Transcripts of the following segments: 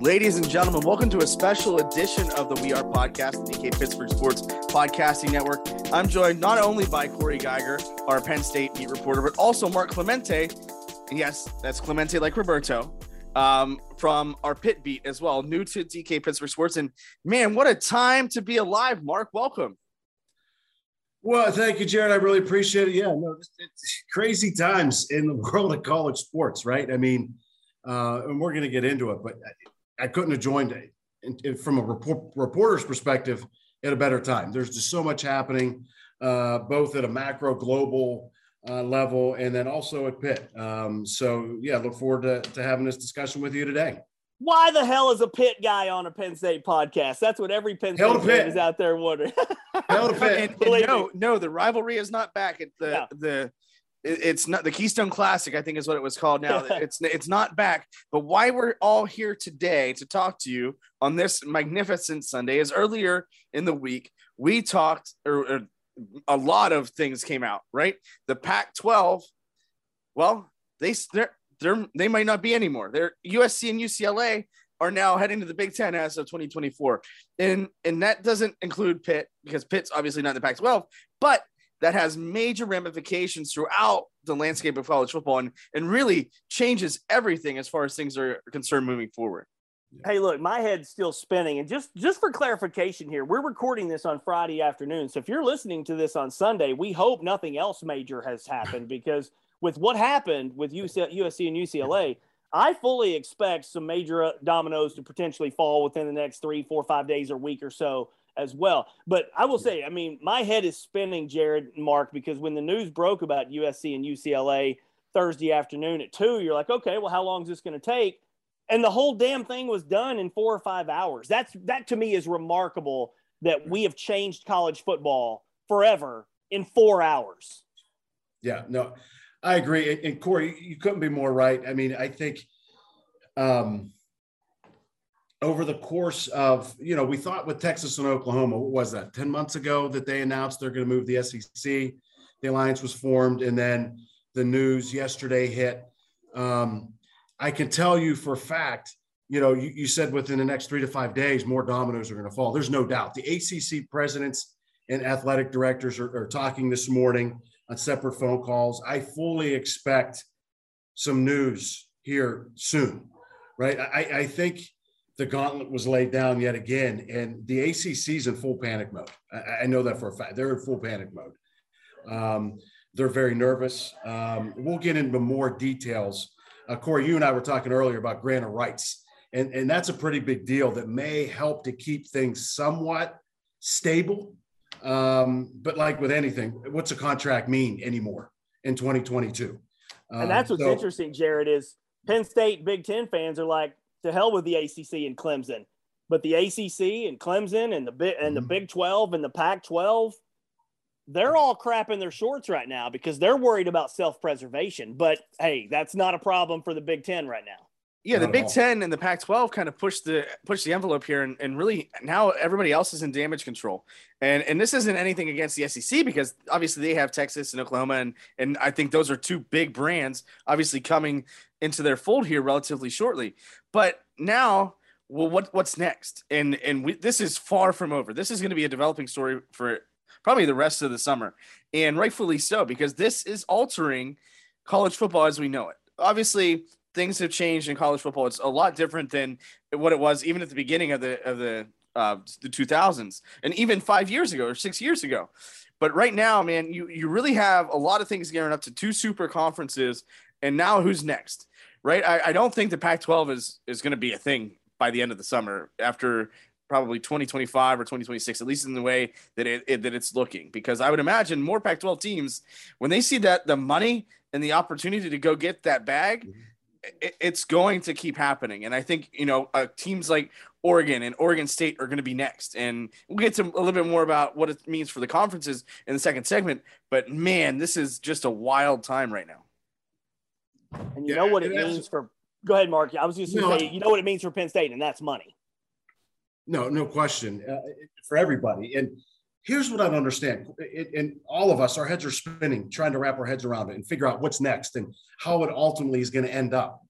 Ladies and gentlemen, welcome to a special edition of the We Are Podcast, the DK Pittsburgh Sports Podcasting Network. I'm joined not only by Corey Geiger, our Penn State beat reporter, but also Mark Clemente. Yes, that's Clemente like Roberto um, from our Pitt Beat as well, new to DK Pittsburgh Sports. And man, what a time to be alive, Mark. Welcome. Well, thank you, Jared. I really appreciate it. Yeah, no, it's crazy times in the world of college sports, right? I mean, uh, and we're going to get into it, but I couldn't have joined it from a report, reporter's perspective at a better time. There's just so much happening, uh, both at a macro global uh, level and then also at Pitt. Um, so yeah, look forward to, to having this discussion with you today. Why the hell is a Pitt guy on a Penn State podcast? That's what every Penn State fan is out there wondering. Hell to Pitt. and, and no, no, the rivalry is not back. At the yeah. the it's not the Keystone Classic, I think is what it was called now. it's it's not back. But why we're all here today to talk to you on this magnificent Sunday is earlier in the week we talked or, or a lot of things came out, right? The Pac-12, well, they they're, they're they might not be anymore. They're USC and UCLA are now heading to the Big Ten as of 2024. And and that doesn't include Pitt because Pitt's obviously not in the Pac-12, but that has major ramifications throughout the landscape of college football and, and really changes everything as far as things are concerned moving forward. Hey, look, my head's still spinning. And just just for clarification here, we're recording this on Friday afternoon. So if you're listening to this on Sunday, we hope nothing else major has happened because with what happened with USC and UCLA, I fully expect some major dominoes to potentially fall within the next three, four, five days or week or so as well. But I will say, I mean, my head is spinning, Jared and Mark, because when the news broke about USC and UCLA Thursday afternoon at two, you're like, okay, well, how long is this going to take? And the whole damn thing was done in four or five hours. That's that to me is remarkable that we have changed college football forever in four hours. Yeah, no, I agree. And Corey, you couldn't be more right. I mean, I think um, over the course of, you know, we thought with Texas and Oklahoma, what was that, 10 months ago that they announced they're going to move the SEC? The alliance was formed, and then the news yesterday hit. Um, I can tell you for a fact, you know, you, you said within the next three to five days, more dominoes are going to fall. There's no doubt. The ACC presidents and athletic directors are, are talking this morning on separate phone calls. I fully expect some news here soon, right? I, I think the gauntlet was laid down yet again, and the ACC's in full panic mode. I, I know that for a fact. They're in full panic mode. Um, they're very nervous. Um, we'll get into more details. Uh, Corey, you and I were talking earlier about grant of rights, and, and that's a pretty big deal that may help to keep things somewhat stable. Um, but like with anything, what's a contract mean anymore in 2022? and that's um, what's so, interesting, Jared, is Penn State Big Ten fans are like, to hell with the ACC and Clemson. But the ACC and Clemson and the big and the mm-hmm. Big 12 and the Pac 12, they're all crapping their shorts right now because they're worried about self preservation. But hey, that's not a problem for the Big Ten right now. Yeah, the Big Ten and the Pac-12 kind of pushed the push the envelope here, and, and really now everybody else is in damage control. And and this isn't anything against the SEC because obviously they have Texas and Oklahoma, and and I think those are two big brands, obviously coming into their fold here relatively shortly. But now well, what what's next? And and we, this is far from over. This is going to be a developing story for probably the rest of the summer, and rightfully so because this is altering college football as we know it. Obviously, things have changed in college football. It's a lot different than what it was even at the beginning of the of the uh, the 2000s, and even five years ago or six years ago. But right now, man, you you really have a lot of things gearing up to two super conferences, and now who's next? Right? I, I don't think the Pac-12 is is going to be a thing by the end of the summer after probably 2025 or 2026 at least in the way that it, it, that it's looking because i would imagine more pac 12 teams when they see that the money and the opportunity to go get that bag mm-hmm. it, it's going to keep happening and i think you know uh, teams like oregon and oregon state are going to be next and we'll get to a little bit more about what it means for the conferences in the second segment but man this is just a wild time right now and you yeah, know what it means for Go ahead, Mark. I was just going to no, say, you know what it means for Penn State, and that's money. No, no question uh, for everybody. And here's what I don't understand. It, and all of us, our heads are spinning, trying to wrap our heads around it and figure out what's next and how it ultimately is going to end up.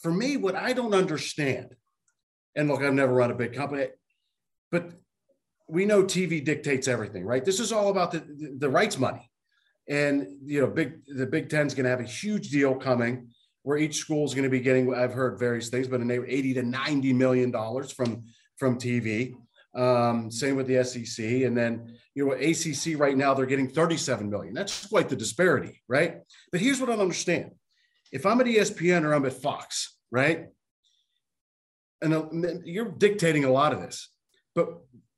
For me, what I don't understand, and look, I've never run a big company, but we know TV dictates everything, right? This is all about the, the, the rights money. And you know, big the Big Ten's going to have a huge deal coming where each school is going to be getting, I've heard various things, but in 80 to 90 million dollars from from TV. Um, same with the SEC, and then you know ACC right now they're getting 37 million. That's quite the disparity, right? But here's what I understand: if I'm at ESPN or I'm at Fox, right, and uh, you're dictating a lot of this, but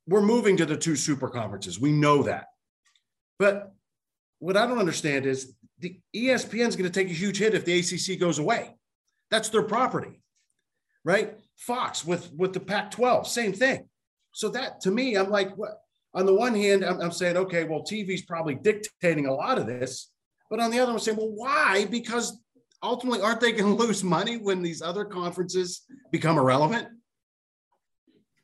we're moving to the two super conferences. We know that, but what I don't understand is the ESPN is going to take a huge hit if the ACC goes away. That's their property, right? Fox with with the Pac-12, same thing. So that to me, I'm like, what? On the one hand, I'm, I'm saying, okay, well, TV's probably dictating a lot of this, but on the other, I'm saying, well, why? Because ultimately, aren't they going to lose money when these other conferences become irrelevant?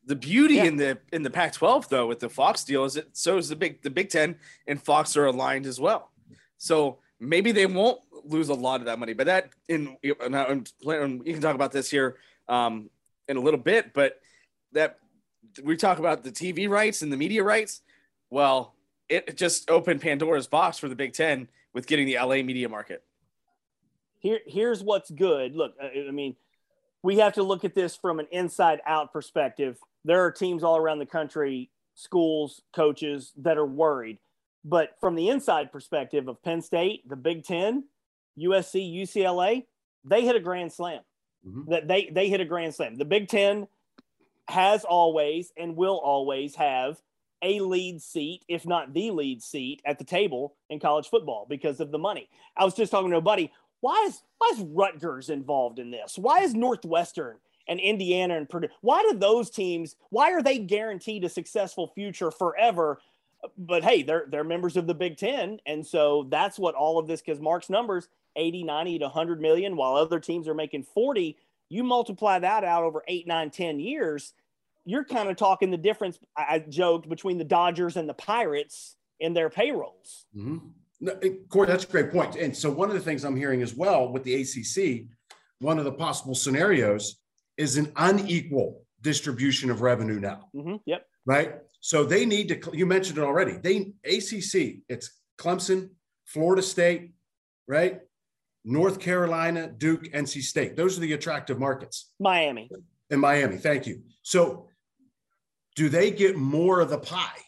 The beauty yeah. in the in the Pac-12 though with the Fox deal is it so is the big the Big Ten and Fox are aligned as well. So maybe they won't lose a lot of that money. But that in you can talk about this here um, in a little bit. But that we talk about the TV rights and the media rights. Well, it just opened Pandora's box for the Big Ten with getting the LA media market. Here, here's what's good. Look, I mean, we have to look at this from an inside out perspective. There are teams all around the country, schools, coaches that are worried. But from the inside perspective of Penn State, the Big Ten, USC, UCLA, they hit a grand slam. Mm-hmm. That they they hit a grand slam. The Big Ten has always and will always have a lead seat, if not the lead seat, at the table in college football because of the money. I was just talking to a buddy. Why is why is Rutgers involved in this? Why is Northwestern and Indiana and Purdue? Why do those teams? Why are they guaranteed a successful future forever? but hey, they're they're members of the Big Ten, and so that's what all of this because Mark's numbers 80, 90 to 100 million, while other teams are making 40. You multiply that out over eight, nine, 10 years, you're kind of talking the difference. I, joked between the Dodgers and the Pirates in their payrolls. Mm-hmm. No, Corey, that's a great point. And so one of the things I'm hearing as well with the ACC, one of the possible scenarios is an unequal distribution of revenue now. Mm-hmm. Yep. Right. So they need to, you mentioned it already. They ACC, it's Clemson, Florida State, right? North Carolina, Duke, NC State. Those are the attractive markets. Miami. And Miami. Thank you. So do they get more of the pie?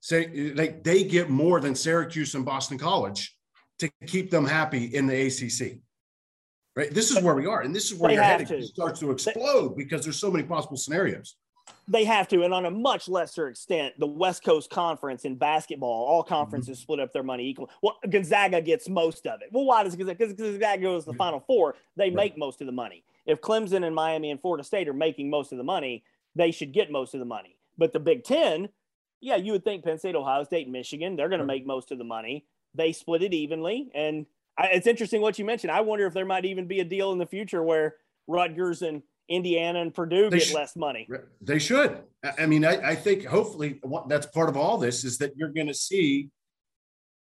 Say like they get more than Syracuse and Boston College to keep them happy in the ACC. Right. This is where we are. And this is where your head starts to explode because there's so many possible scenarios they have to, and on a much lesser extent, the West Coast Conference in basketball, all conferences mm-hmm. split up their money equal. Well, Gonzaga gets most of it. Well, why does Gonzaga? Because Gonzaga goes to the Final Four, they right. make most of the money. If Clemson and Miami and Florida State are making most of the money, they should get most of the money. But the Big Ten, yeah, you would think Penn State, Ohio State, Michigan, they're going to make most of the money. They split it evenly, and I, it's interesting what you mentioned. I wonder if there might even be a deal in the future where Rutgers and Indiana and Purdue they get less money. They should. I mean, I, I think hopefully that's part of all this is that you're going to see,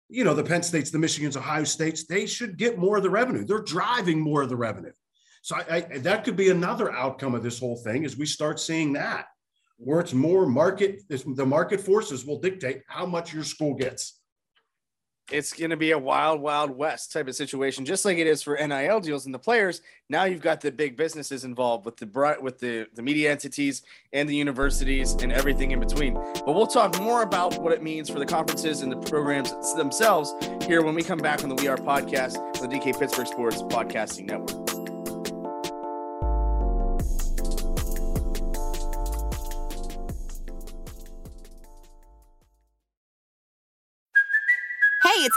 you know, the Penn States, the Michigans, Ohio States, they should get more of the revenue. They're driving more of the revenue. So I, I, that could be another outcome of this whole thing as we start seeing that, where it's more market, the market forces will dictate how much your school gets it's going to be a wild, wild west type of situation, just like it is for NIL deals and the players. Now you've got the big businesses involved with the with the the media entities and the universities and everything in between. But we'll talk more about what it means for the conferences and the programs themselves here when we come back on the We Are podcast, the DK Pittsburgh Sports Podcasting Network.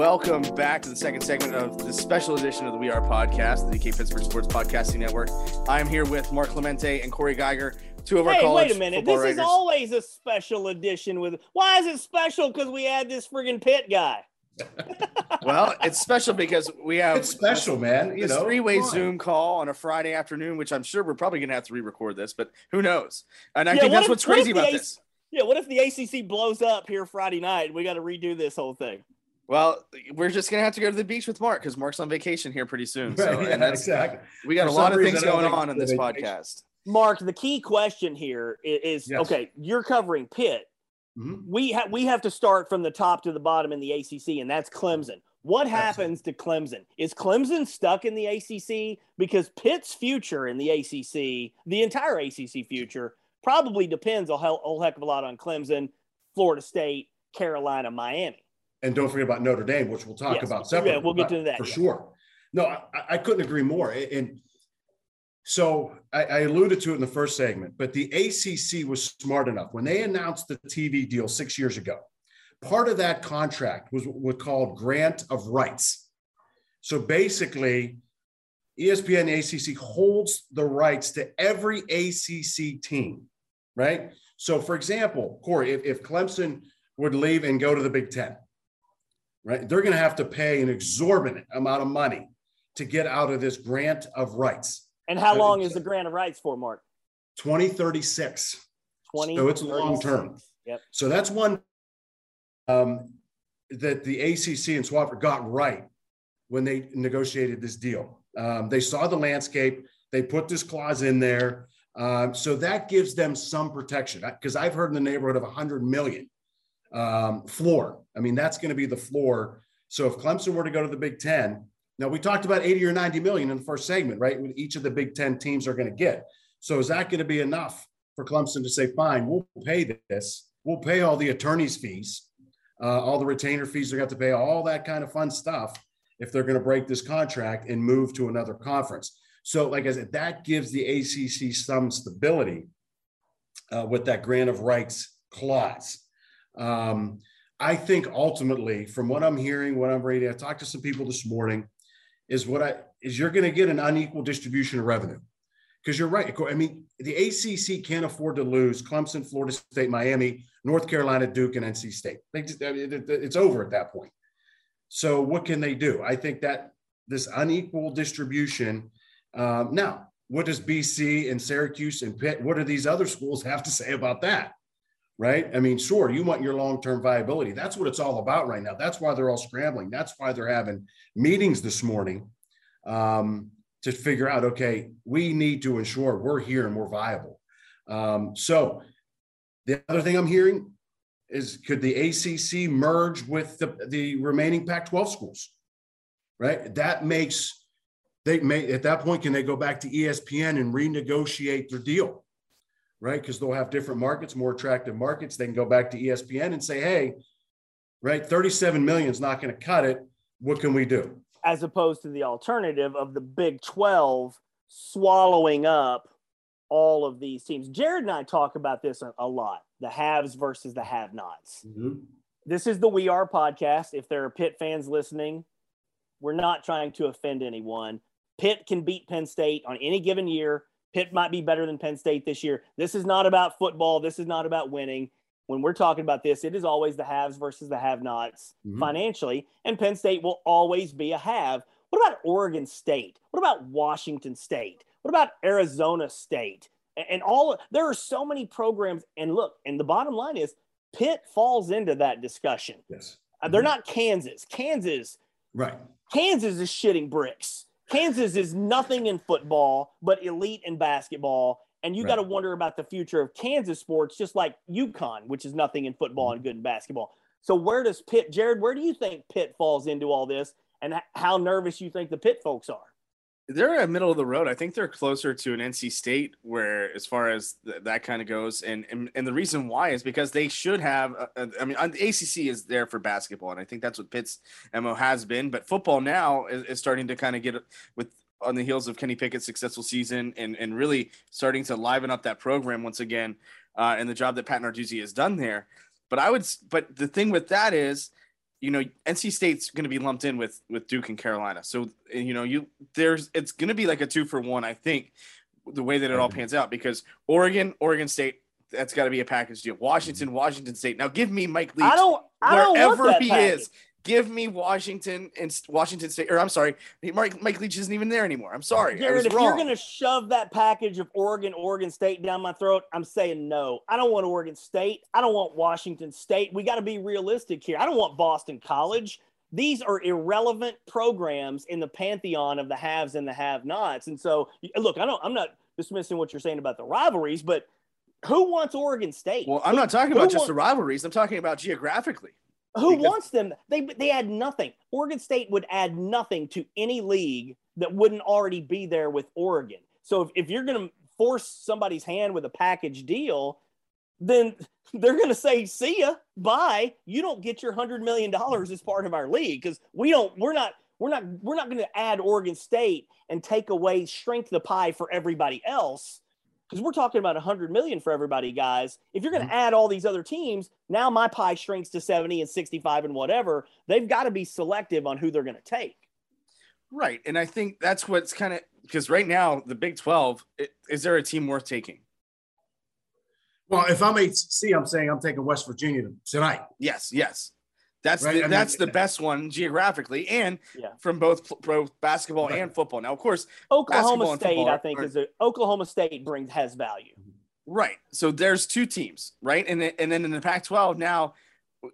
Welcome back to the second segment of the special edition of the We Are podcast, the DK Pittsburgh Sports Podcasting Network. I am here with Mark Clemente and Corey Geiger, two of our hey, college wait a minute. This writers. is always a special edition with. Why is it special? Because we had this friggin' Pitt guy. well, it's special because we have it's special, man. You know, three-way Zoom call on a Friday afternoon, which I'm sure we're probably going to have to re-record this, but who knows? And I yeah, think that's if, what's crazy what about A- this. Yeah, what if the ACC blows up here Friday night? We got to redo this whole thing. Well, we're just gonna have to go to the beach with Mark because Mark's on vacation here pretty soon. So, yeah, exactly. We got For a lot of things going on in this podcast. Mark, the key question here is, is yes. okay. You're covering Pitt. Mm-hmm. We have we have to start from the top to the bottom in the ACC, and that's Clemson. What happens to Clemson? Is Clemson stuck in the ACC because Pitt's future in the ACC, the entire ACC future, probably depends a whole, whole heck of a lot on Clemson, Florida State, Carolina, Miami and don't forget about Notre Dame, which we'll talk yes. about separately. Yeah, we'll get to that for yeah. sure. No, I, I, couldn't agree more. And so I, I, alluded to it in the first segment, but the ACC was smart enough when they announced the TV deal six years ago. Part of that contract was what was called grant of rights. So basically, ESPN ACC holds the rights to every ACC team, right? So, for example, Corey, if, if Clemson would leave and go to the Big Ten, right? They're going to have to pay an exorbitant amount of money to get out of this grant of rights. And how long is the grant of rights for, Mark? 2036. 20 so it's long term. Yep. So that's one um, that the ACC and Swofford got right when they negotiated this deal. Um, they saw the landscape. They put this clause in there. Um, so that gives them some protection because I've heard in the neighborhood of 100 million um, floor. I mean, that's going to be the floor. So if Clemson were to go to the Big Ten, now we talked about 80 or 90 million in the first segment, right? With each of the Big Ten teams are going to get. So is that going to be enough for Clemson to say, fine, we'll pay this. We'll pay all the attorney's fees, uh, all the retainer fees they're going to pay, all that kind of fun stuff if they're going to break this contract and move to another conference. So, like I said, that gives the ACC some stability uh, with that grant of rights clause. Um, I think ultimately, from what I'm hearing, what I'm reading, I talked to some people this morning, is what I is you're going to get an unequal distribution of revenue. Because you're right. I mean, the ACC can't afford to lose Clemson, Florida State, Miami, North Carolina, Duke, and NC State. Just, it's over at that point. So what can they do? I think that this unequal distribution. Um, now, what does BC and Syracuse and Pitt? What do these other schools have to say about that? Right? I mean, sure, you want your long term viability. That's what it's all about right now. That's why they're all scrambling. That's why they're having meetings this morning um, to figure out okay, we need to ensure we're here and we're viable. Um, so The other thing I'm hearing is could the ACC merge with the, the remaining Pac 12 schools? Right. That makes they may at that point can they go back to ESPN and renegotiate their deal? Right. Because they'll have different markets, more attractive markets. They can go back to ESPN and say, hey, right, 37 million is not going to cut it. What can we do? As opposed to the alternative of the Big 12 swallowing up all of these teams. Jared and I talk about this a, lot the haves versus the have nots. Mm-hmm. This is the We Are podcast. If there are Pitt fans listening, we're not trying to offend anyone. Pitt can beat Penn State on any given year. Pitt might be better than Penn State this year. This is not about football. This is not about winning. When we're talking about this, it is always the haves versus the have nots mm-hmm. financially. And Penn State will always be a have. What about Oregon State? What about Washington State? What about Arizona State? And all there are so many programs. And look, and the bottom line is Pitt falls into that discussion. Yes. Mm-hmm. They're not Kansas. Kansas, right. Kansas is shitting bricks. Kansas is nothing in football, but elite in basketball. And you right. got to wonder about the future of Kansas sports, just like UConn, which is nothing in football mm-hmm. and good in basketball. So where does Pitt, Jared, where do you think Pitt falls into all this and how nervous you think the Pitt folks are? They're a middle of the road. I think they're closer to an NC State, where as far as th- that kind of goes, and, and and the reason why is because they should have. Uh, uh I mean, the ACC is there for basketball, and I think that's what Pitt's mo has been. But football now is, is starting to kind of get with on the heels of Kenny Pickett's successful season, and and really starting to liven up that program once again, uh, and the job that Pat Narduzzi has done there. But I would, but the thing with that is you know NC State's going to be lumped in with with Duke and Carolina. So you know you there's it's going to be like a two for one. I think the way that it all mm-hmm. pans out because Oregon, Oregon State, that's got to be a package deal. Washington, Washington State. Now give me Mike Leach. I don't. I don't wherever he package. is. Give me Washington and Washington State, or I'm sorry, Mike, Mike Leach isn't even there anymore. I'm sorry. Jared, if wrong. you're going to shove that package of Oregon, Oregon State down my throat, I'm saying no. I don't want Oregon State. I don't want Washington State. We got to be realistic here. I don't want Boston College. These are irrelevant programs in the pantheon of the haves and the have-nots. And so, look, I don't. I'm not dismissing what you're saying about the rivalries, but who wants Oregon State? Well, I'm not talking about just the rivalries. I'm talking about geographically. Who because, wants them? They they add nothing. Oregon State would add nothing to any league that wouldn't already be there with Oregon. So if, if you're going to force somebody's hand with a package deal, then they're going to say, "See ya, bye. You don't get your hundred million dollars as part of our league because we don't. We're not. We're not. We're not going to add Oregon State and take away, shrink the pie for everybody else." Because we're talking about 100 million for everybody guys. If you're going to mm-hmm. add all these other teams now my pie shrinks to 70 and 65 and whatever. They've got to be selective on who they're going to take. Right and i think that's what's kind of because right now the big 12 it, is there a team worth taking? Well if i'm acc i'm saying i'm taking west virginia tonight. Yes yes that's right? the, that's mean, the best one geographically and yeah. from both both basketball right. and football. Now, of course, Oklahoma State, I think, are, is a, Oklahoma State brings has value. Mm-hmm. Right. So there's two teams, right? And then, and then in the Pac-12 now,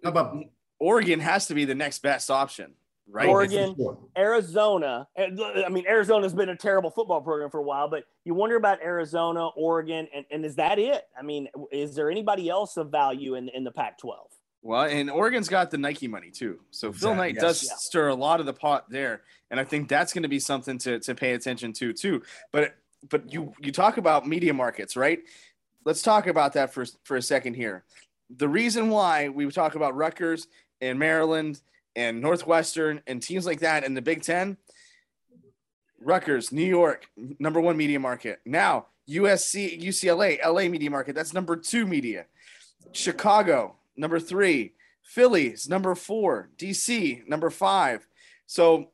How about mm, Oregon has to be the next best option, right? Oregon, Arizona. I mean, Arizona's been a terrible football program for a while, but you wonder about Arizona, Oregon, and, and is that it? I mean, is there anybody else of value in in the Pac-12? Well, and Oregon's got the Nike money too. So exactly. Phil Knight yes. does yeah. stir a lot of the pot there. And I think that's going to be something to, to pay attention to too. But but you you talk about media markets, right? Let's talk about that for, for a second here. The reason why we talk about Rutgers and Maryland and Northwestern and teams like that in the Big Ten, Rutgers, New York, number one media market. Now USC, UCLA, LA media market. That's number two media. Chicago, number three. Phillies, number four. DC, number five. So,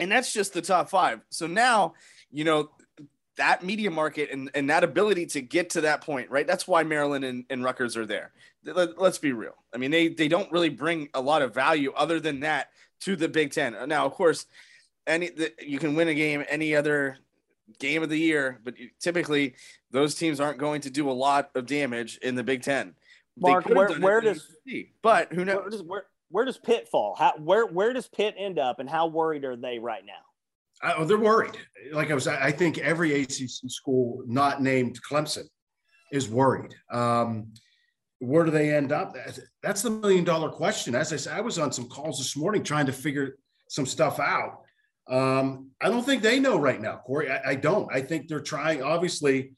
and that's just the top five. So now, you know, that media market and, and that ability to get to that point, right? That's why Maryland and, and Rutgers are there. Let, us be real. I mean, they they don't really bring a lot of value other than that to the Big Ten. Now, of course, any the, you can win a game any other game of the year, but typically those teams aren't going to do a lot of damage in the Big Ten. Mark, where, where does but who knows? Where does, where, where does Pitt fall? How where where does Pitt end up, and how worried are they right now? oh, they're worried. Like I was, I think every ACC school not named Clemson is worried. Um, where do they end up? That's the million dollar question. As I said, I was on some calls this morning trying to figure some stuff out. Um, I don't think they know right now, Corey. I, I, don't. I think they're trying. Obviously,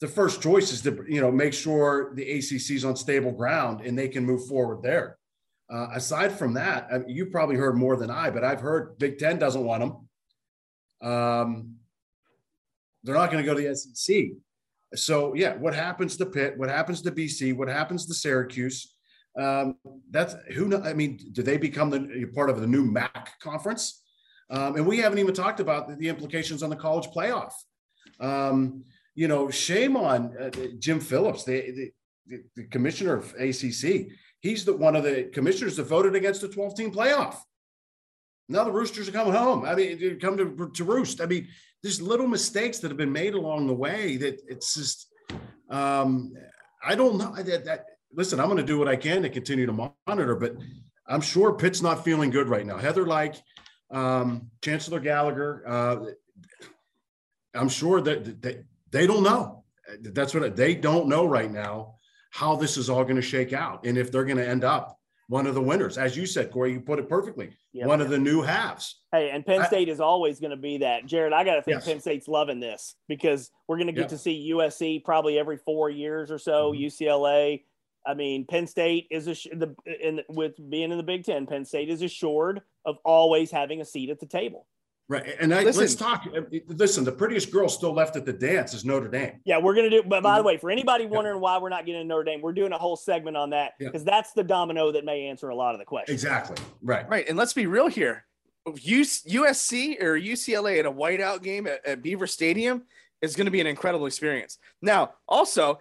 the first choice is to you know make sure the ACC is on stable ground and they can move forward there. Uh, aside from that, I mean, you probably heard more than I, but I've heard Big Ten doesn't want them. Um, they're not going to go to the SEC. So yeah, what happens to Pitt? What happens to BC? What happens to Syracuse? Um, that's who. I mean, do they become the part of the new MAC conference? Um, and we haven't even talked about the, the implications on the college playoff. Um, you know, shame on uh, Jim Phillips, the, the, the, commissioner of ACC. He's the one of the commissioners that voted against the 12 team playoff. Now the Roosters are coming home. I mean, come to, to roost. I mean, there's little mistakes that have been made along the way that it's just, um, I don't know that, that listen, I'm going to do what I can to continue to monitor, but I'm sure Pitt's not feeling good right now. Heather like um, Chancellor Gallagher, uh, I'm sure that, that they don't know. That's what they don't know right now how this is all going to shake out and if they're going to end up one of the winners. As you said, Corey, you put it perfectly. Yep. One of the new halves. Hey, and Penn State I, is always going to be that. Jared, I got to think yes. Penn State's loving this because we're going to get yep. to see USC probably every four years or so, mm-hmm. UCLA. I mean, Penn State is a, the in with being in the Big Ten. Penn State is assured of always having a seat at the table. Right. And I, listen, let's talk. Uh, listen, the prettiest girl still left at the dance is Notre Dame. Yeah, we're going to do. But by the mm-hmm. way, for anybody wondering yeah. why we're not getting Notre Dame, we're doing a whole segment on that because yeah. that's the domino that may answer a lot of the questions. Exactly. Right. Right. And let's be real here. USC or UCLA at a whiteout game at, at Beaver Stadium is going to be an incredible experience. Now, also,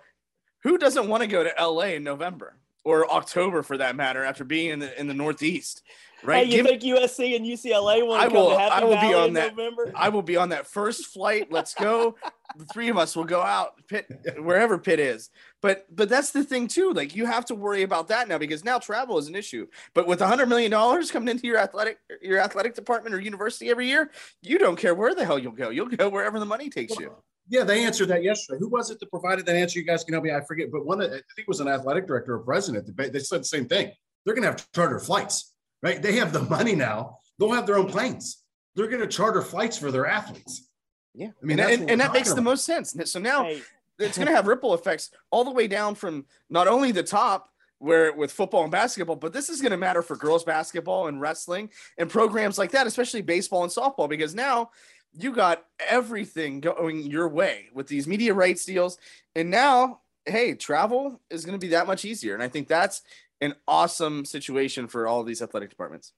who doesn't want to go to LA in November or October for that matter after being in the in the Northeast? Right? Hey, you Give, think USC and UCLA want to come to Happy I will Valley be on that. November? I will be on that first flight. Let's go. the three of us will go out Pitt, wherever Pitt is. But but that's the thing too. Like you have to worry about that now because now travel is an issue. But with a hundred million dollars coming into your athletic your athletic department or university every year, you don't care where the hell you'll go. You'll go wherever the money takes you. Yeah, they answered that yesterday. Who was it that provided that answer? You guys can help me. I forget, but one of I think it was an athletic director or president. They said the same thing. They're going to have charter flights right? They have the money now. They'll have their own planes. They're going to charter flights for their athletes. Yeah. I mean, and, and, and that makes about. the most sense. So now hey. it's going to have ripple effects all the way down from not only the top where with football and basketball, but this is going to matter for girls basketball and wrestling and programs like that, especially baseball and softball, because now you got everything going your way with these media rights deals. And now, hey, travel is going to be that much easier. And I think that's an awesome situation for all of these athletic departments.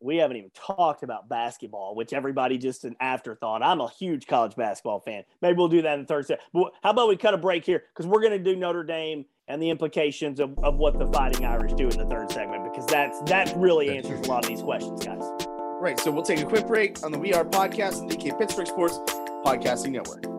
We haven't even talked about basketball, which everybody just an afterthought. I'm a huge college basketball fan. Maybe we'll do that in the third set. But how about we cut a break here? Because we're going to do Notre Dame and the implications of, of what the Fighting Irish do in the third segment, because that's that really answers a lot of these questions, guys. Right. So we'll take a quick break on the We Are podcast and DK Pittsburgh Sports Podcasting Network.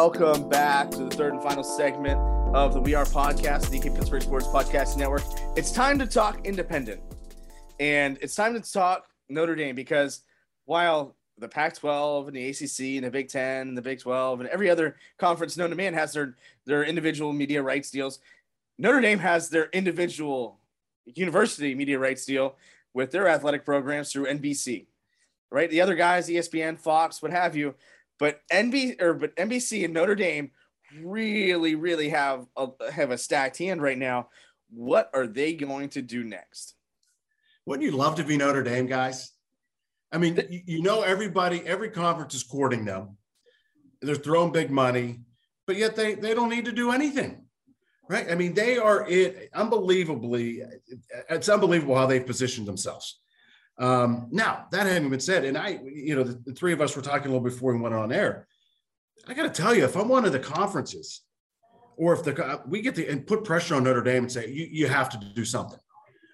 Welcome back to the third and final segment of the We Are podcast, the Pittsburgh Sports Podcast Network. It's time to talk independent, and it's time to talk Notre Dame because while the Pac-12 and the ACC and the Big Ten and the Big 12 and every other conference known to man has their their individual media rights deals, Notre Dame has their individual university media rights deal with their athletic programs through NBC. Right, the other guys, ESPN, Fox, what have you but NB or but NBC and Notre Dame really, really have a have a stacked hand right now. What are they going to do next? Wouldn't you love to be Notre Dame, guys? I mean, you, you know, everybody, every conference is courting them. They're throwing big money, but yet they they don't need to do anything, right? I mean, they are it unbelievably. It's unbelievable how they've positioned themselves. Um, now, that having been said, and I, you know, the, the, three of us were talking a little before we went on air. I got to tell you, if I'm one of the conferences, or if the we get the and put pressure on Notre Dame and say you, you have to do something,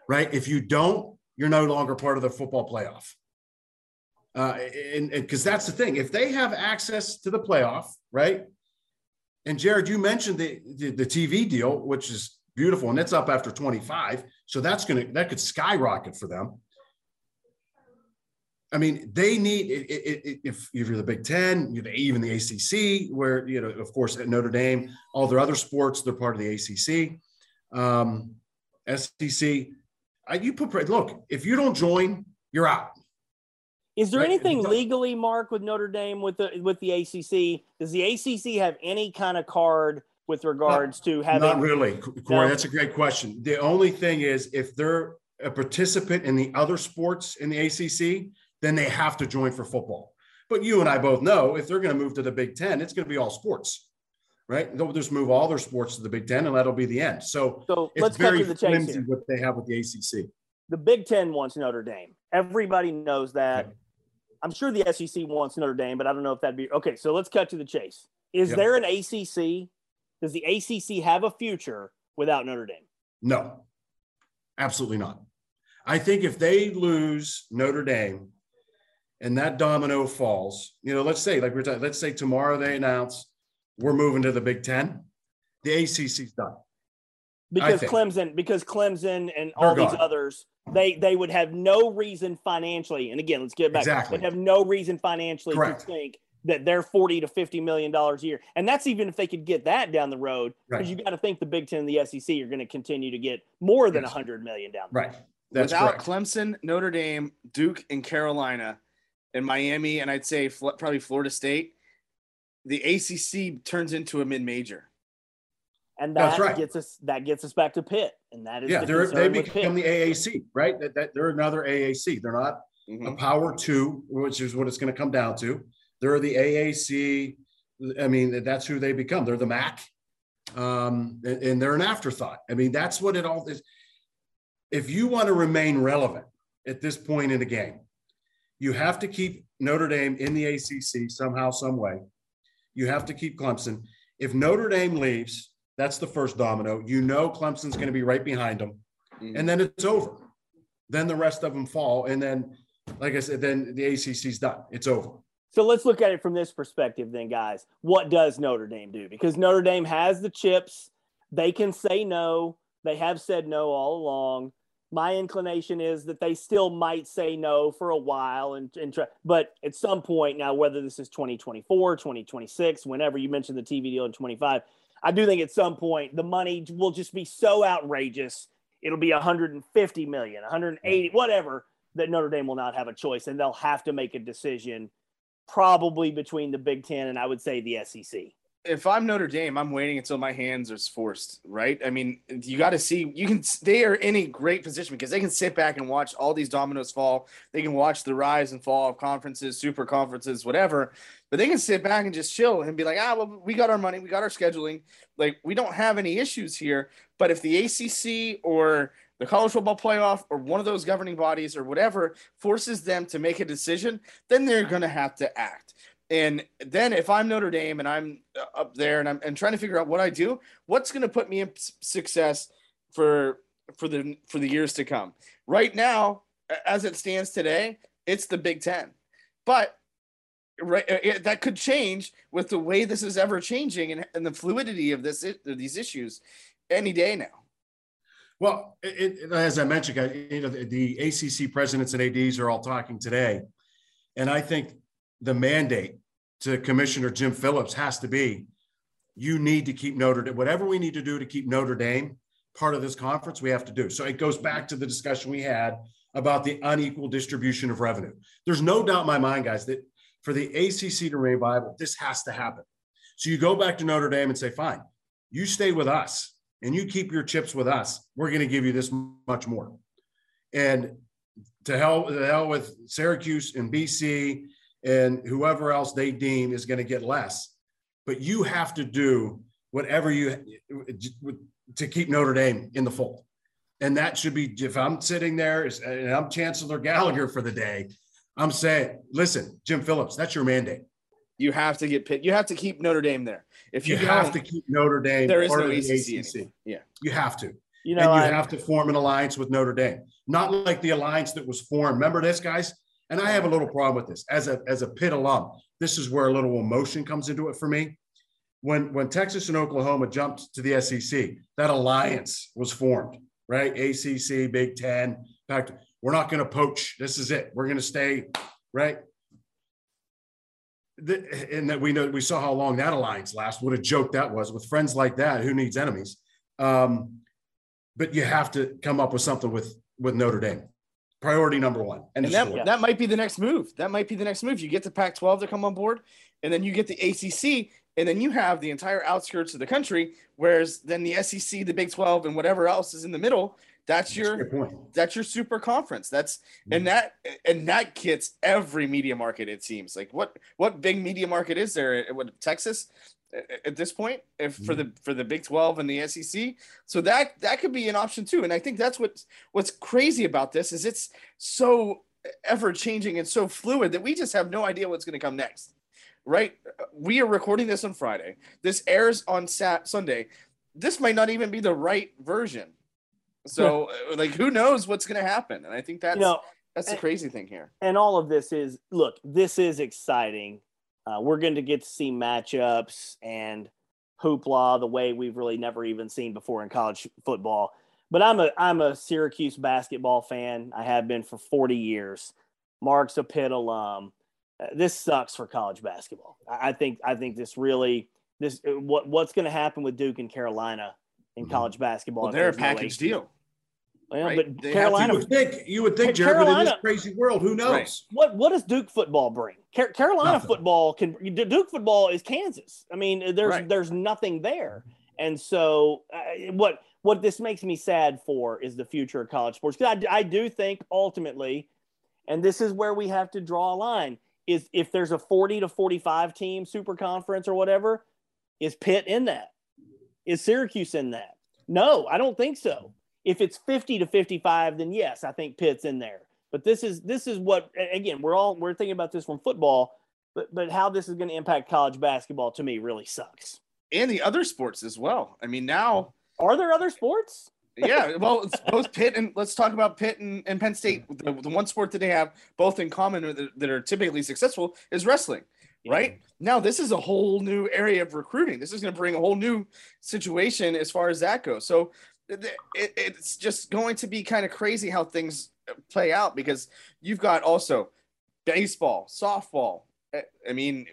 right? If you don't, you're no longer part of the football playoff. Uh, and because that's the thing, if they have access to the playoff, right? And Jared, you mentioned the, the, the TV deal, which is beautiful, and it's up after 25. So that's gonna that could skyrocket for them. I mean, they need it, it, it, if, if you're the Big Ten, even the ACC, where you know, of course, at Notre Dame, all their other sports, they're part of the ACC, um, SEC. I, you put look, if you don't join, you're out. Is there right? anything legally, Mark, with Notre Dame with the with the ACC? Does the ACC have any kind of card with regards not, to having? Not really, Corey. No? That's a great question. The only thing is, if they're a participant in the other sports in the ACC, then they have to join for football. But you and I both know if they're going to move to the Big Ten, it's going to be all sports, right? They'll just move all their sports to the Big Ten, and that'll be the end. So, so let's cut to the chase here. What they have with the ACC. The Big Ten wants Notre Dame. Everybody knows that. Okay. I'm sure the SEC wants Notre Dame, but I don't know if that'd be okay. So let's cut to the chase. Is yep. there an ACC? Does the ACC have a future without Notre Dame? No, absolutely not. I think if they lose Notre Dame and that domino falls, you know, let's say, like we're talking, let's say tomorrow they announce we're moving to the Big Ten, the ACC's done. Because Clemson, because Clemson and all these others they they would have no reason financially and again let's get back exactly. they would have no reason financially Correct. to think that they're 40 to 50 million dollars a year and that's even if they could get that down the road because right. you got to think the big 10 and the sec are going to continue to get more than yes. 100 million down right road. Right. That's without correct. clemson notre dame duke and carolina and miami and i'd say probably florida state the acc turns into a mid-major and that right. gets us that gets us back to Pitt, and that is yeah. The they become the AAC, right? That, that, they're another AAC. They're not mm-hmm. a Power Two, which is what it's going to come down to. They're the AAC. I mean, that's who they become. They're the MAC, um, and, and they're an afterthought. I mean, that's what it all is. If you want to remain relevant at this point in the game, you have to keep Notre Dame in the ACC somehow, some way. You have to keep Clemson. If Notre Dame leaves, that's the first domino. You know Clemson's going to be right behind them. Mm-hmm. And then it's over. Then the rest of them fall. And then, like I said, then the ACC's done. It's over. So let's look at it from this perspective, then, guys. What does Notre Dame do? Because Notre Dame has the chips. They can say no. They have said no all along. My inclination is that they still might say no for a while and, and try, but at some point now, whether this is 2024, 2026, whenever you mentioned the TV deal in 25, I do think at some point the money will just be so outrageous. It'll be 150 million, 180, whatever, that Notre Dame will not have a choice and they'll have to make a decision probably between the Big Ten and I would say the SEC if I'm Notre Dame, I'm waiting until my hands are forced, right? I mean, you got to see you can they are in a great position because they can sit back and watch all these dominoes fall. They can watch the rise and fall of conferences, super conferences, whatever. But they can sit back and just chill and be like, ah, well, we got our money, we got our scheduling. Like we don't have any issues here. But if the ACC or the college football playoff or one of those governing bodies or whatever forces them to make a decision, then they're going to have to act. And then if I'm Notre Dame and I'm uh, up there and I'm trying to figure out what I do, what's going to put me in success for for the for the years to come. Right now, as it stands today, it's the Big Ten, but right uh, it, that could change with the way this is ever changing and, and the fluidity of this of these issues any day now. Well, it, it, as I mentioned, you know, the, the ACC presidents and ads are all talking today, and I think the mandate to Commissioner Jim Phillips has to be you need to keep Notre Dame, whatever we need to do to keep Notre Dame part of this conference, we have to do. So it goes back to the discussion we had about the unequal distribution of revenue. There's no doubt in my mind, guys, that for the ACC to remain viable, this has to happen. So you go back to Notre Dame and say, fine, you stay with us and you keep your chips with us. We're going to give you this much more. And to hell, to hell with Syracuse and BC and whoever else they deem is going to get less. But you have to do whatever you to keep Notre Dame in the fold. And that should be if I'm sitting there and I'm Chancellor Gallagher for the day, I'm saying, listen, Jim Phillips, that's your mandate. You have to get picked. You have to keep Notre Dame there. If you, you have to keep Notre Dame, there is no ACC. ACC. Yeah, you have to. You know, and you I, have to form an alliance with Notre Dame, not like the alliance that was formed. Remember this, guys? And I have a little problem with this as a as a Pitt alum. This is where a little emotion comes into it for me. When when Texas and Oklahoma jumped to the SEC, that alliance was formed, right? ACC, Big Ten, Pac. We're not going to poach. This is it. We're going to stay, right? The, and that we know we saw how long that alliance lasts. What a joke that was with friends like that. Who needs enemies? Um, but you have to come up with something with with Notre Dame. Priority number one. And, and that, that might be the next move. That might be the next move. You get the Pac 12 to come on board, and then you get the ACC, and then you have the entire outskirts of the country. Whereas then the SEC, the Big 12, and whatever else is in the middle, that's your that's your super conference. That's and mm-hmm. that and that gets every media market. It seems like what what big media market is there? What Texas? At this point if for mm-hmm. the for the Big 12 and the SEC. So that that could be an option too. And I think that's what's what's crazy about this is it's so ever changing and so fluid that we just have no idea what's going to come next. Right? We are recording this on Friday. This airs on Sat Sunday. This might not even be the right version. So uh, like who knows what's going to happen? And I think that's you know, that's the crazy thing here. And all of this is look, this is exciting uh, we're going to get to see matchups and hoopla the way we've really never even seen before in college football. But I'm a I'm a Syracuse basketball fan. I have been for 40 years. Mark's a Pitt alum. Uh, this sucks for college basketball. I, I think I think this really this uh, what what's going to happen with Duke and Carolina in mm-hmm. college basketball. Well, they're a package no deal. Well, right. but they Carolina. You would think you would think, Jared, in this crazy world, who knows? Right. What what does Duke football bring? Carolina nothing. football can Duke football is Kansas. I mean, there's right. there's nothing there, and so uh, what what this makes me sad for is the future of college sports because I, I do think ultimately, and this is where we have to draw a line is if there's a 40 to 45 team super conference or whatever, is Pitt in that? Is Syracuse in that? No, I don't think so. If it's 50 to 55, then yes, I think Pitt's in there. But this is this is what again we're all we're thinking about this from football, but but how this is going to impact college basketball to me really sucks. And the other sports as well. I mean, now are there other sports? yeah, well, it's both Pitt and let's talk about Pitt and, and Penn State. The, the, one sport that they have both in common that, that are typically successful is wrestling, yeah. right? Now, this is a whole new area of recruiting. This is going to bring a whole new situation as far as that goes. So it, it's just going to be kind of crazy how things play out because you've got also baseball, softball. Eh, I mean,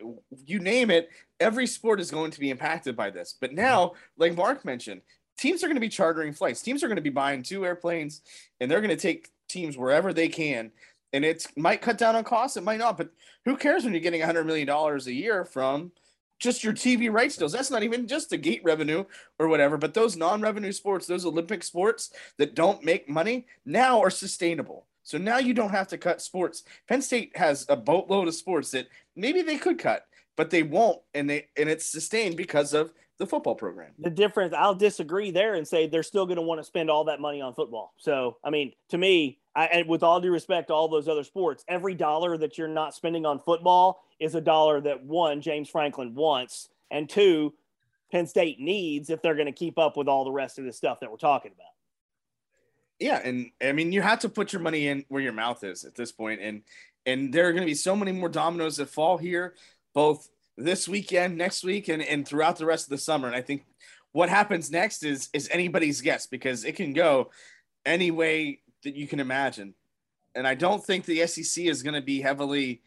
you name it, every sport is going to be impacted by this. But now, like Mark mentioned, teams are going to be chartering flights. Teams are going to be buying two airplanes and they're going to take teams wherever they can. And it might cut down on costs, it might not, but who cares when you're getting $100 million a year from just your TV rights deals. That's not even just the gate revenue or whatever, but those non-revenue sports, those Olympic sports that don't make money now are sustainable. So now you don't have to cut sports. Penn State has a boatload of sports that maybe they could cut, but they won't, and they and it's sustained because of the football program. The difference, I'll disagree there and say they're still going to want to spend all that money on football. So, I mean, to me, I, and with all due respect to all those other sports, every dollar that you're not spending on football is a dollar that one, James Franklin wants, and two, Penn State needs if they're going to keep up with all the rest of the stuff that we're talking about. Yeah, and I mean you have to put your money in where your mouth is at this point, and and there are going to be so many more dominoes that fall here, both this weekend, next week, and and throughout the rest of the summer. And I think what happens next is is anybody's guess because it can go any way that you can imagine. And I don't think the SEC is going to be heavily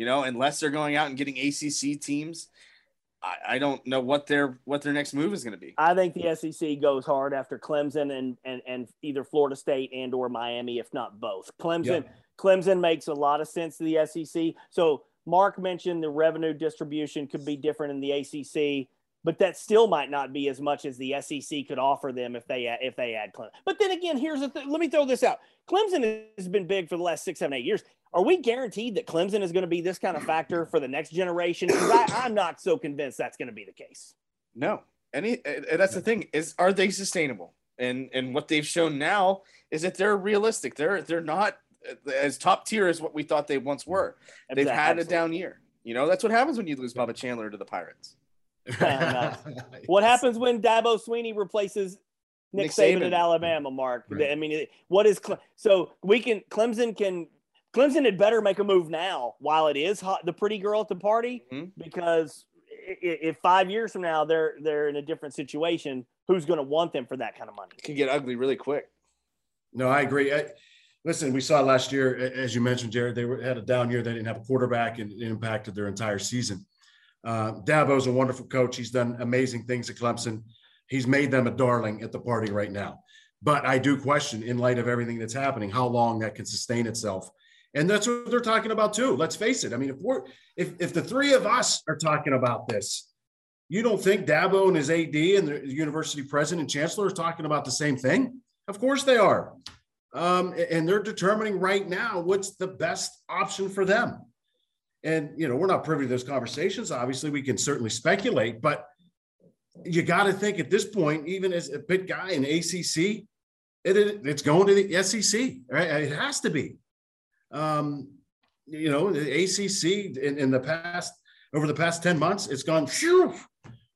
you know, unless they're going out and getting ACC teams. I, I don't know what their what their next move is going to be. I think the SEC goes hard after Clemson and and and either Florida State and or Miami, if not both. Clemson. Clemson makes a lot of sense to the SEC. So Mark mentioned the revenue distribution could be different in the ACC, but that still might not be as much as the SEC could offer them if they if they add Clemson. But then again, here's the thing. Let me throw this out. Clemson has been big for the last six, seven, eight years. Are we guaranteed that Clemson is going to be this kind of factor for the next generation? Because I'm not so convinced that's going to be the case. No, any eh, eh, that's the thing is are they sustainable? And and what they've shown now is that they're realistic. They're they're not as top tier as what we thought they once were. They've had Absolutely. a down year. You know that's what happens when you lose Bubba Chandler to the Pirates. what happens when Dabo Swinney replaces Nick, Nick Saban, Saban, at Alabama? Mark, right. I mean, what is so we can Clemson can Clemson had better make a move now while it is hot, the pretty girl at the party, mm-hmm. because if five years from now they're they're in a different situation, who's going to want them for that kind of money? It can get ugly really quick. No, I agree. I, listen, we saw last year, as you mentioned, Jared, they were, had a down year. They didn't have a quarterback, and it impacted their entire season. Uh, Dabo's a wonderful coach. He's done amazing things at Clemson. He's made them a darling at the party right now. But I do question, in light of everything that's happening, how long that can sustain itself. And that's what they're talking about too. Let's face it. I mean, if we're if if the three of us are talking about this, you don't think Dabo and his AD and the university president and chancellor are talking about the same thing? Of course they are. Um, and they're determining right now what's the best option for them. And you know, we're not privy to those conversations. Obviously, we can certainly speculate, but you got to think at this point, even as a big guy in ACC, it, it, it's going to the SEC. Right? It has to be. Um, you know, the ACC in, in, the past over the past ten months, it's gone. Phew,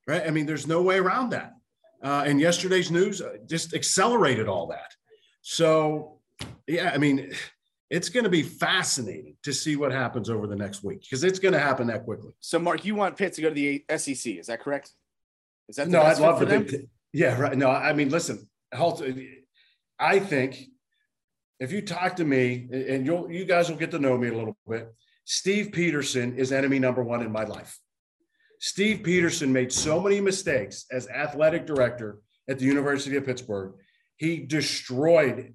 right? I mean, there's no way around that. Uh, and yesterday's news uh, just accelerated all that. So, yeah, I mean, it's going to be fascinating to see what happens over the next week because it's going to happen that quickly. So, Mark, you want Pitt to go to the SEC? Is that correct? Is that no? I'd love for them. Yeah, right. No, I mean, listen, I think if you talk to me, and you'll you guys will get to know me a little bit. Steve Pederson is enemy number one in my life. Steve Pederson made so many mistakes as athletic director at the University of Pittsburgh. He destroyed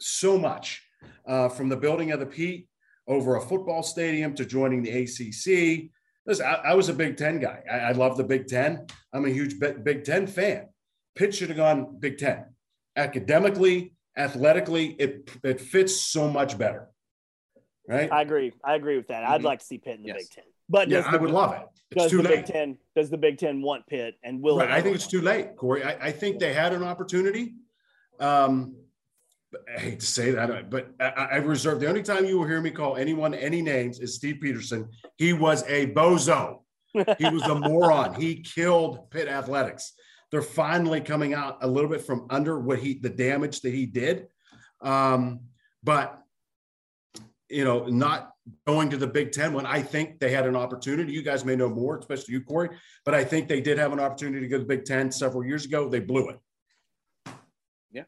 so much uh, from the building of the Pete over a football stadium to joining the ACC. Listen, I, I was a Big Ten guy. I, I, love the Big Ten. I'm a huge Big Ten fan. Pitt should have gone Big Ten. Academically, athletically, it it fits so much better. Right? I agree. I agree with that. Mm-hmm. I'd like to see Pitt in the yes. Big Ten. But yeah, I would love it. It's does the late. Big Ten does the Big Ten want Pitt and will? Right. I think it's too late, Corey. I, I think they had an opportunity. Um, I hate to say that, but I, I reserve the only time you will hear me call anyone any names is Steve Pederson. He was a bozo. He was a moron. He killed Pitt athletics. They're finally coming out a little bit from under what he the damage that he did. Um, but you know, not going to the Big Ten when I think they had an opportunity. You guys may know more, especially you, Corey, but I think they did have an opportunity to go to the Big Ten several years ago. They blew it. Yeah,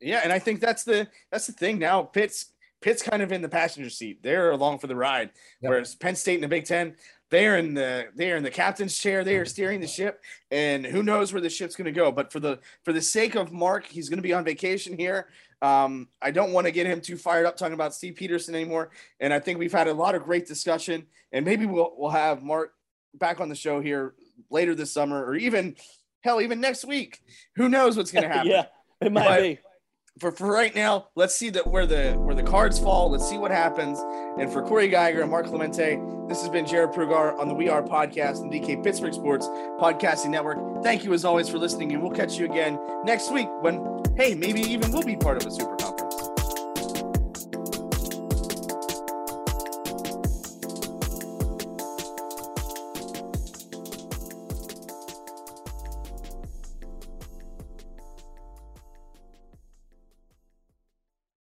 yeah, and I think that's the that's the thing now. Pitt's Pitt's kind of in the passenger seat. They're along for the ride, yep. whereas Penn State in the Big Ten, they're in the they're in the captain's chair. They are steering the ship, and who knows where the ship's going to go. But for the for the sake of Mark, he's going to be on vacation here. Um, I don't want to get him too fired up talking about Steve Pederson anymore. And I think we've had a lot of great discussion, and maybe we'll we'll have Mark back on the show here later this summer, or even hell, even next week. Who knows what's going to happen? yeah. It might but be. For, for right now, let's see that where the where the cards fall. Let's see what happens. And for Corey Geiger and Mark Clemente, this has been Jared Prugar on the We Are Podcast and DK Pittsburgh Sports Podcasting Network. Thank you as always for listening, and we'll catch you again next week when, hey, maybe even we'll be part of a super